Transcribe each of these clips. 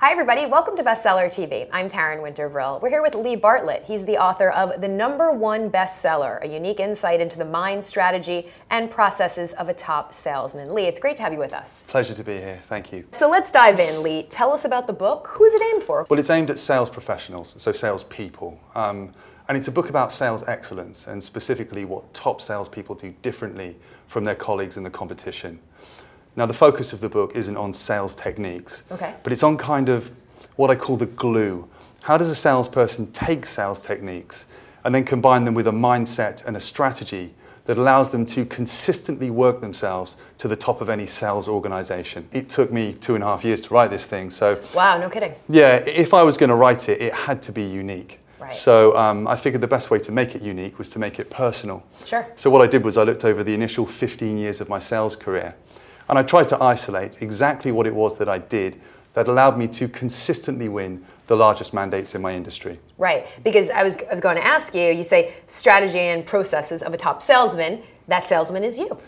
Hi, everybody. Welcome to Bestseller TV. I'm Taryn Winter Brill. We're here with Lee Bartlett. He's the author of The Number One Bestseller, a unique insight into the mind, strategy, and processes of a top salesman. Lee, it's great to have you with us. Pleasure to be here. Thank you. So let's dive in, Lee. Tell us about the book. Who is it aimed for? Well, it's aimed at sales professionals, so salespeople. Um, and it's a book about sales excellence and specifically what top salespeople do differently from their colleagues in the competition. Now, the focus of the book isn't on sales techniques, Okay. but it's on kind of what I call the glue. How does a salesperson take sales techniques and then combine them with a mindset and a strategy that allows them to consistently work themselves to the top of any sales organization? It took me two and a half years to write this thing, so Wow, no kidding. yeah, if I was going to write it, it had to be unique. Right. So um, I figured the best way to make it unique was to make it personal. Sure. So what I did was I looked over the initial 15 years of my sales career and I tried to isolate exactly what it was that I did that allowed me to consistently win the largest mandates in my industry. Right, because I was, I was going to ask you, you say strategy and processes of a top salesman. That salesman is you.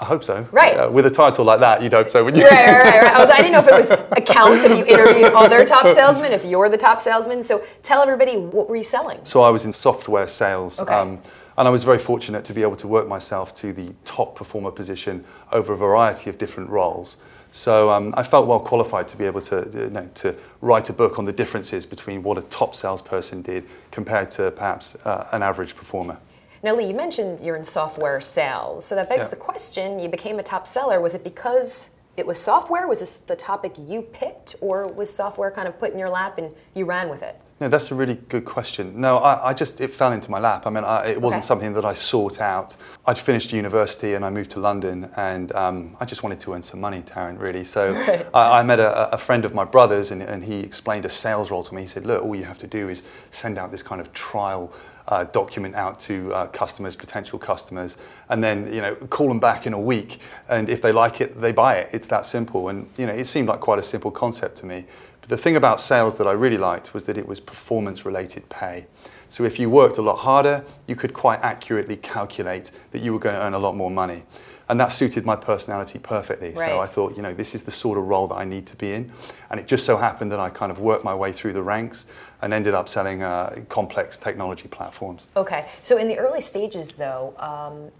I hope so. Right. Uh, with a title like that, you'd hope so, wouldn't you? Right, right, right. right. I, was, I didn't know if it was accounts, if you interviewed other top salesmen, if you're the top salesman. So tell everybody, what were you selling? So I was in software sales. Okay. Um, and I was very fortunate to be able to work myself to the top performer position over a variety of different roles. So um, I felt well qualified to be able to, you know, to write a book on the differences between what a top salesperson did compared to perhaps uh, an average performer. Now, Lee, you mentioned you're in software sales. So that begs Yeah. the question you became a top seller. Was it because it was software? Was this the topic you picked? Or was software kind of put in your lap and you ran with it? No, that's a really good question. No, I, I just, it fell into my lap. I mean, I, it wasn't Okay. something that I sought out. I'd finished university and I moved to London and um, I just wanted to earn some money, Taryn, really. So Right. I, I met a, a friend of my brother's and, and he explained a sales role to me. He said, look, all you have to do is send out this kind of trial uh, document out to uh, customers, potential customers, and then you know call them back in a week, and if they like it, they buy it. It's that simple, and you know it seemed like quite a simple concept to me. The thing about sales that I really liked was that it was performance-related pay. So if you worked a lot harder, you could quite accurately calculate that you were going to earn a lot more money. And that suited my personality perfectly. Right. So I thought, you know, this is the sort of role that I need to be in. And it just so happened that I kind of worked my way through the ranks and ended up selling uh, complex technology platforms. Okay. So in the early stages, though, um,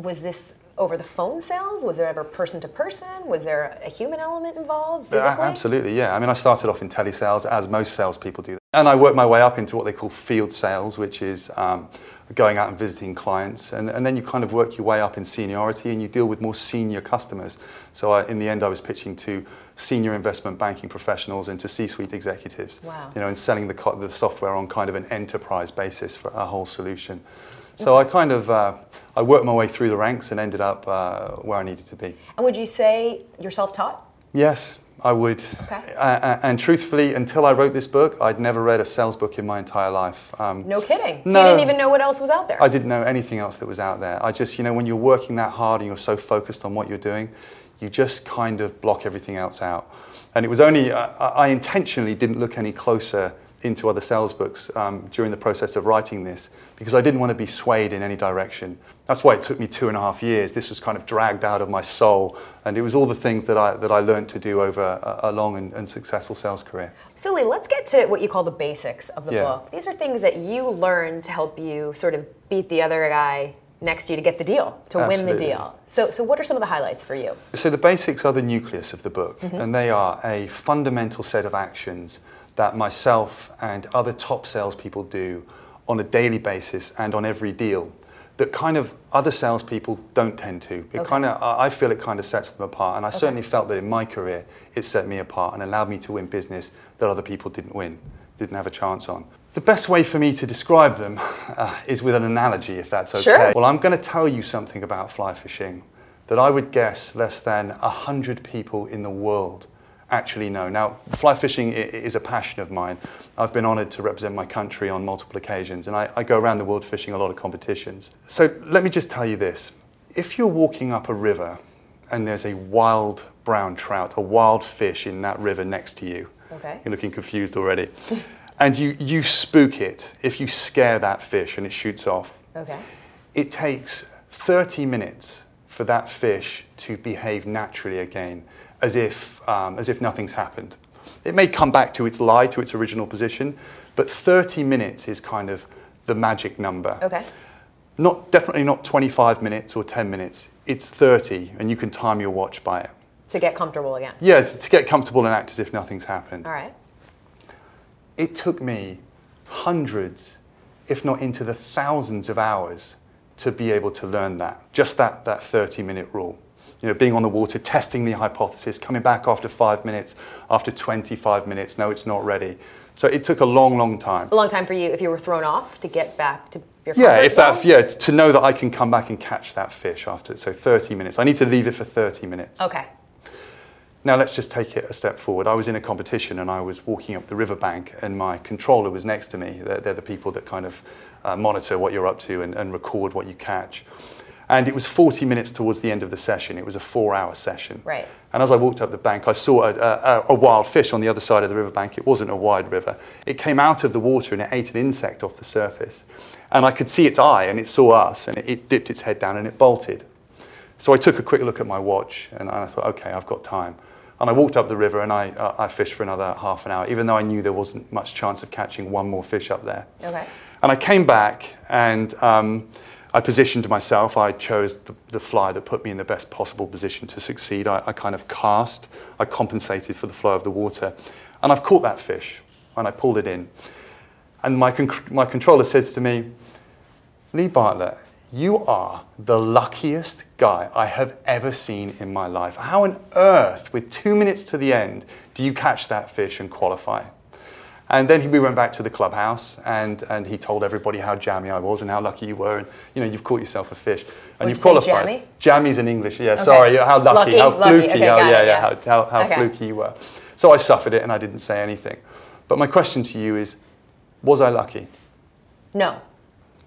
was this over the phone sales? Was there ever person to person? Was there a human element involved physically? absolutely, yeah. I mean, I started off in telesales, as most salespeople do. And I worked my way up into what they call field sales, which is um, going out and visiting clients. And, and then you kind of work your way up in seniority and you deal with more senior customers. So I, in the end, I was pitching to senior investment banking professionals and to C-suite executives. Wow. You know, and selling the, the software on kind of an enterprise basis for a whole solution. So I kind of, uh, I worked my way through the ranks and ended up uh, where I needed to be. and would you say you're self-taught? Yes, I would. Okay. A- and truthfully, until I wrote this book, I'd never read a sales book in my entire life. Um, No kidding. So No. you didn't even know what else was out there. I didn't know anything else that was out there. I just, you know, when you're working that hard and you're so focused on what you're doing, you just kind of block everything else out. And it was only, I, I intentionally didn't look any closer into other sales books um, during the process of writing this because I didn't want to be swayed in any direction. That's why it took me two and a half years. This was kind of dragged out of my soul, and it was all the things that I that I learned to do over a, a long and, and successful sales career. So Lee, let's get to what you call the basics of the Yeah. book. These are things that you learned to help you sort of beat the other guy next to you to get the deal, to win the deal. So, so what are some of the highlights for you? So the basics are the nucleus of the book, and they are a fundamental set of actions that myself and other top salespeople do on a daily basis and on every deal that kind of other salespeople don't tend to. It Okay. kind of, I feel it kind of sets them apart, and I certainly felt that in my career it set me apart and allowed me to win business that other people didn't win, didn't have a chance on. The best way for me to describe them uh, is with an analogy, if that's okay. Sure. Well, I'm going to tell you something about fly fishing that I would guess less than 100 people in the world actually know. Now, fly fishing is a passion of mine. I've been honored to represent my country on multiple occasions, and I, I, go around the world fishing a lot of competitions. So let me just tell you this. If you're walking up a river and there's a wild brown trout, a wild fish in that river next to you, okay. you're looking confused already, and you, you spook it, if you scare that fish and it shoots off, okay. it takes 30 minutes for that fish to behave naturally again as if, um, as if nothing's happened. It may come back to its lie, to its original position, but 30 minutes is kind of the magic number. Okay. Not, definitely not 25 minutes or 10 minutes. It's 30, and you can time your watch by it. To get comfortable again? Yeah, to get comfortable and act as if nothing's happened. All right. It took me hundreds, if not into the thousands of hours to be able to learn that, just that, that 30 minute rule you know, being on the water, testing the hypothesis, coming back after five minutes, after 25 minutes, no, it's not ready. So it took a long, long time. A long time for you if you were thrown off to get back to your Yeah, if zone? that, yeah, to know that I can come back and catch that fish after, so 30 minutes. I need to leave it for 30 minutes. Okay. Now let's just take it a step forward. I was in a competition and I was walking up the riverbank and my controller was next to me. They're, they're the people that kind of uh, monitor what you're up to and, and record what you catch. And it was 40 minutes towards the end of the session. It was a four hour session. Right. And as I walked up the bank, I saw a, a, a, wild fish on the other side of the riverbank. It wasn't a wide river. It came out of the water and it ate an insect off the surface. And I could see its eye and it saw us and it, it dipped its head down and it bolted. So I took a quick look at my watch and I thought, okay, I've got time. And I walked up the river and I, uh, I fished for another half an hour, even though I knew there wasn't much chance of catching one more fish up there. Okay. And I came back and um, I positioned myself. I chose the, the, fly that put me in the best possible position to succeed. I, I, kind of cast, I compensated for the flow of the water. And I've caught that fish and I pulled it in. And my, con- my controller says to me, Lee Bartlett, you are the luckiest guy I have ever seen in my life. How on earth, with two minutes to the end, do you catch that fish and qualify? And then we went back to the clubhouse, and, and he told everybody how jammy I was and how lucky you were, and you know you've caught yourself a fish, and you've you qualified. Jammy? Jammy's in English, yeah. Okay. Sorry, how lucky, lucky how lucky. fluky, okay, oh, how, yeah, it, yeah, yeah, how, how, how okay. fluky you were. So I suffered it, and I didn't say anything. But my question to you is, was I lucky? No.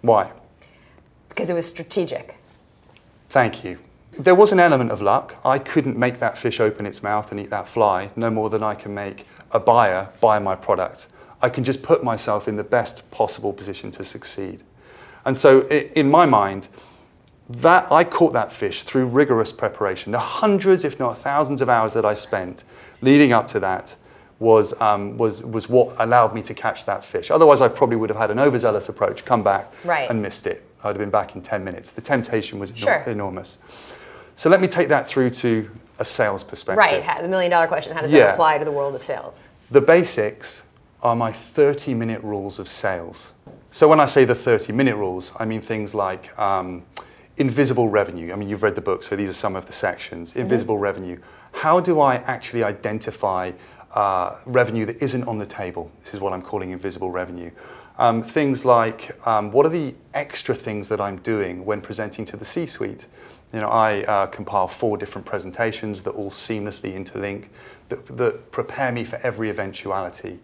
Why? Because it was strategic. Thank you. There was an element of luck. I couldn't make that fish open its mouth and eat that fly, no more than I can make a buyer buy my product. I can just put myself in the best possible position to succeed. And so, in my mind, that I caught that fish through rigorous preparation. The hundreds, if not thousands, of hours that I spent leading up to that was, um, was, was what allowed me to catch that fish. Otherwise, I probably would have had an overzealous approach, come back right. and missed it. I'd have been back in 10 minutes. The temptation was sure. enormous. So let me take that through to a sales perspective. Right, the million dollar question how does yeah. that apply to the world of sales? The basics are my 30 minute rules of sales. So when I say the 30 minute rules, I mean things like um, invisible revenue. I mean, you've read the book, so these are some of the sections. Mm-hmm. Invisible mm-hmm. revenue. How do I actually identify uh, revenue that isn't on the table? This is what I'm calling invisible revenue. Um, things like um, what are the extra things that I'm doing when presenting to the C suite? You know, I uh, compile four different presentations that all seamlessly interlink, that, that prepare me for every eventuality.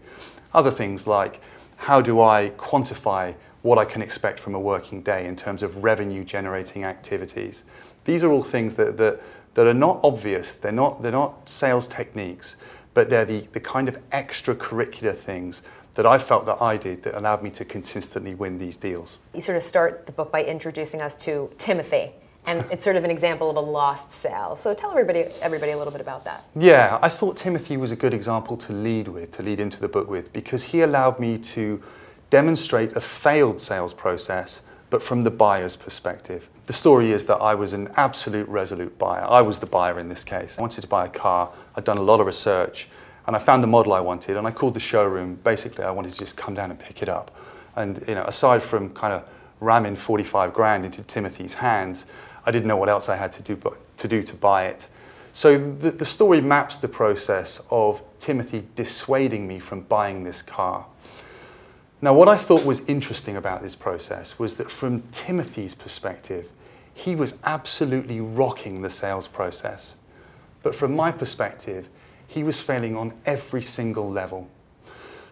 Other things like how do I quantify what I can expect from a working day in terms of revenue generating activities. These are all things that, that, that are not obvious, they're not, they're not sales techniques, but they're the, the kind of extracurricular things that I felt that I did that allowed me to consistently win these deals. You sort of start the book by introducing us to Timothy and it's sort of an example of a lost sale. So tell everybody, everybody a little bit about that. Yeah, I thought Timothy was a good example to lead with, to lead into the book with, because he allowed me to demonstrate a failed sales process, but from the buyer's perspective. The story is that I was an absolute resolute buyer. I was the buyer in this case. I wanted to buy a car. I'd done a lot of research, and I found the model I wanted, and I called the showroom. Basically, I wanted to just come down and pick it up. And you know, aside from kind of ramming 45 grand into Timothy's hands, I didn't know what else I had to do, to, do to buy it. So the, the story maps the process of Timothy dissuading me from buying this car. Now, what I thought was interesting about this process was that from Timothy's perspective, he was absolutely rocking the sales process. But from my perspective, he was failing on every single level.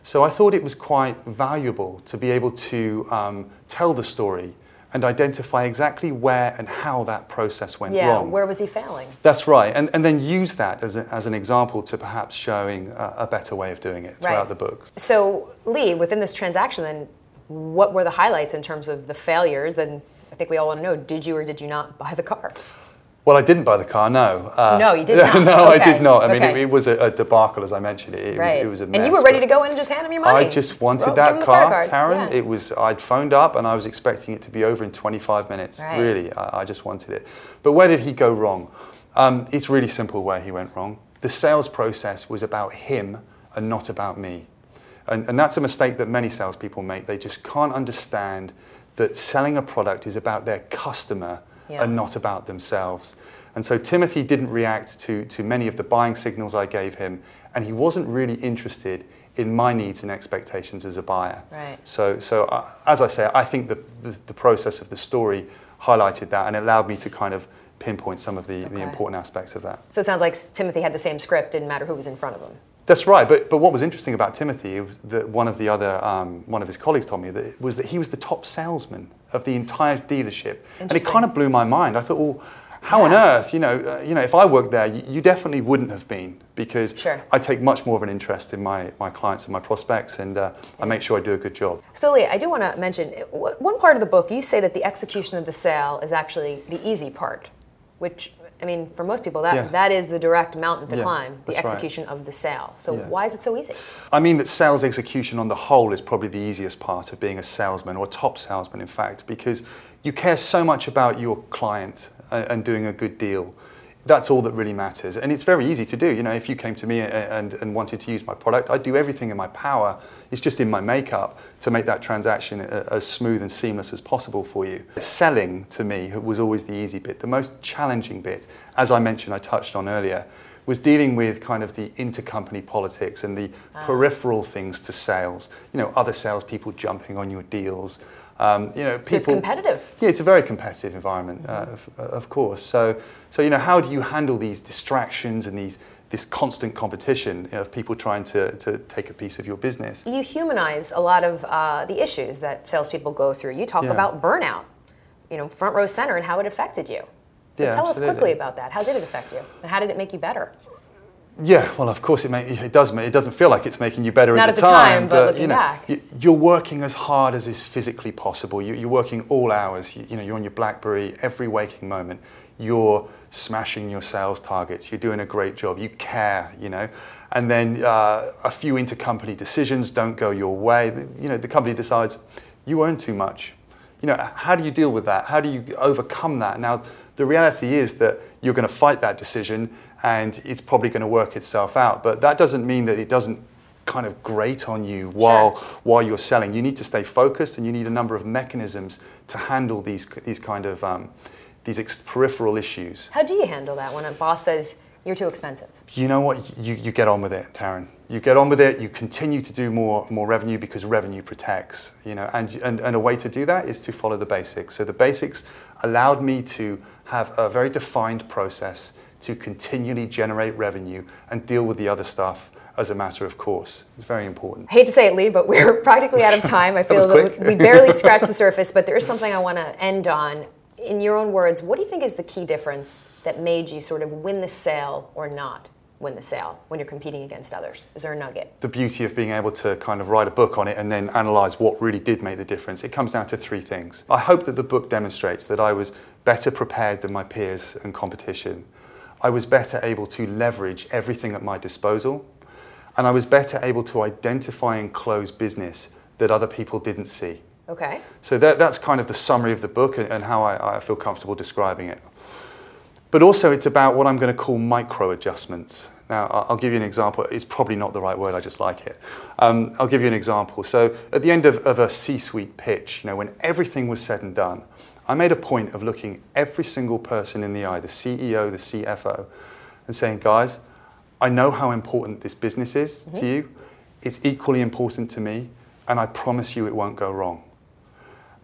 So I thought it was quite valuable to be able to um, tell the story and identify exactly where and how that process went Yeah, wrong. where was he failing? That's right, and, and then use that as, a, as an example to perhaps showing a, a better way of doing it throughout Right. the books. So, Lee, within this transaction, then, what were the highlights in terms of the failures? And I think we all want to know: did you or did you not buy the car? Well, I didn't buy the car, no. Uh, No, you did not. no, I did not. I mean, okay. it, it was a, a debacle, as I mentioned. It, it right. was, it was a mess. and you were ready to go in and just hand him your money. I just wanted that him the credit car. Taryn. Yeah. It was I'd phoned up and I was expecting it to be over in 25 minutes. Right. Really, I, I just wanted it. But where did he go wrong? Um, it's really simple where he went wrong. The sales process was about him and not about me, and, and that's a mistake that many salespeople make. They just can't understand that selling a product is about their customer Yeah. and not about themselves. And so Timothy didn't react to, to many of the buying signals I gave him, and he wasn't really interested in my needs and expectations as a buyer. Right. So, so uh, as I say, I think the, the, the process of the story highlighted that and it allowed me to kind of pinpoint some of the, Okay. the important aspects of that. So it sounds like Timothy had the same script. Didn't matter who was in front of him. That's right, but, but what was interesting about Timothy was that one of the other um, one of his colleagues told me that was that he was the top salesman of the entire dealership, and it kind of blew my mind. I thought, well, how on earth, you know, uh, you know, if I worked there, you, you definitely wouldn't have been because Sure. I take much more of an interest in my, my clients and my prospects, and uh, I make sure I do a good job. So, Leah, I do want to mention uh, one part of the book. You say that the execution of the sale is actually the easy part, which I mean, for most people, that Yeah. that is the direct mountain to Yeah, climb. The that's right. execution of the sale. So, Yeah. why is it so easy? I mean that sales execution on the whole is probably the easiest part of being a salesman or a top salesman, in fact, because you care so much about your client and, and doing a good deal. That's all that really matters. And it's very easy to do. You know, if you came to me uh, and, and wanted to use my product, I'd do everything in my power. It's just in my makeup to make that transaction uh, as smooth and seamless as possible for you. Selling to me was always the easy bit. The most challenging bit, as I mentioned, I touched on earlier, was dealing with kind of the intercompany politics and the ah. peripheral things to sales. You know, other salespeople jumping on your deals. Um, you know, people. It's competitive. Yeah, it's a very competitive environment, uh, of, of course. So, so you know, how do you handle these distractions and these this constant competition you know, of people trying to, to take a piece of your business? You humanize a lot of uh, the issues that salespeople go through. You talk Yeah. about burnout, you know, front row center, and how it affected you. So Yeah, tell us quickly about that. How did it affect you? And how did it make you better? Yeah, well, of course it, may, it does. It doesn't feel like it's making you better Not at the, at the time, but you looking know, back. you- you're working as hard as is physically possible. You, you're working all hours. You, you know, you're on your BlackBerry every waking moment. You're smashing your sales targets. You're doing a great job. You care. You know, and then uh, a few intercompany decisions don't go your way. You know, the company decides you earn too much. You know, how do you deal with that? How do you overcome that? Now, the reality is that you're going to fight that decision and it's probably going to work itself out. But that doesn't mean that it doesn't kind of grate on you while while you're selling. You need to stay focused and you need a number of mechanisms to handle these these kind of um, these ex- peripheral issues. How do you handle that when a boss says you're too expensive? You know what? You, you get on with it, Taryn. You get on with it. You continue to do more more revenue because revenue protects. You know, and, and and a way to do that is to follow the basics. So the basics allowed me to have a very defined process to continually generate revenue and deal with the other stuff as a matter of course. It's very important. I hate to say it, Lee, but we're practically out of time. I feel that, quick. we barely scratched the surface, but there is something I want to end on. In your own words, what do you think is the key difference that made you sort of win the sale or not win the sale when you're competing against others? Is there a nugget? the beauty of being able to kind of write a book on it and then analyze what really did make the difference, it comes down to three things. I hope that the book demonstrates that I was better prepared than my peers and competition. I was better able to leverage everything at my disposal. And I was better able to identify and close business that other people didn't see. Okay. So that, that's kind of the summary of the book and, and how I, I feel comfortable describing it. But also, it's about what I'm going to call micro adjustments. Now, I'll give you an example. It's probably not the right word, I just like it. Um, I'll give you an example. So, at the end of, of a C suite pitch, you know, when everything was said and done, I made a point of looking every single person in the eye, the CEO, the CFO, and saying, guys, I know how important this business is to you. It's equally important to me, and I promise you it won't go wrong.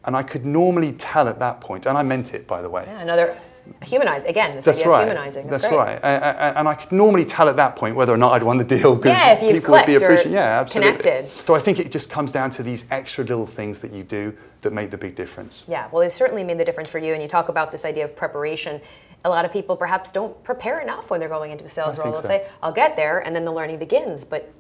And I could normally tell at that point, and I meant it, by the way. Yeah, another humanize again. This That's idea right. of humanizing. That's, That's great. right. And, and- and I could normally tell at that point whether or not I'd won the deal because Yeah, if people would be appreciating. Yeah, absolutely. connected. So I think it just comes down to these extra little things that you do that make the big difference. Yeah, well, it certainly made the difference for you. And you talk about this idea of preparation. A lot of people perhaps don't prepare enough when they're going into a sales I role. They'll so. say, "I'll get there," and then the learning begins. But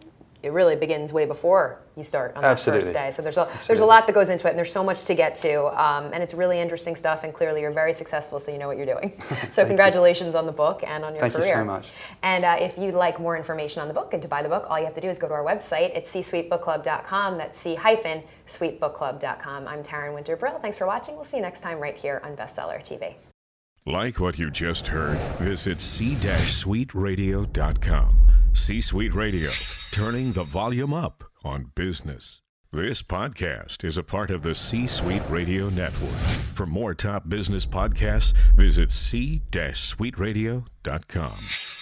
it really begins way before you start on that first day. So there's a there's a lot that goes into it, and there's so much to get to. Um, and it's really interesting stuff. And clearly, you're very successful, so you know what you're doing. so congratulations on the book and on your career. Thank you career. so much. And uh, if you'd like more information on the book and to buy the book, all you have to do is go to our website at csuitebookclub.com. That's c-suitebookclub.com. I'm Taryn Winter Brill. Thanks for watching. We'll see you next time right here on Bestseller TV. Like what you just heard? Visit c-suiteradio.com. C-Suite Radio, turning the volume up on business. This podcast is a part of the C-Suite Radio Network. For more top business podcasts, visit c-suiteradio.com.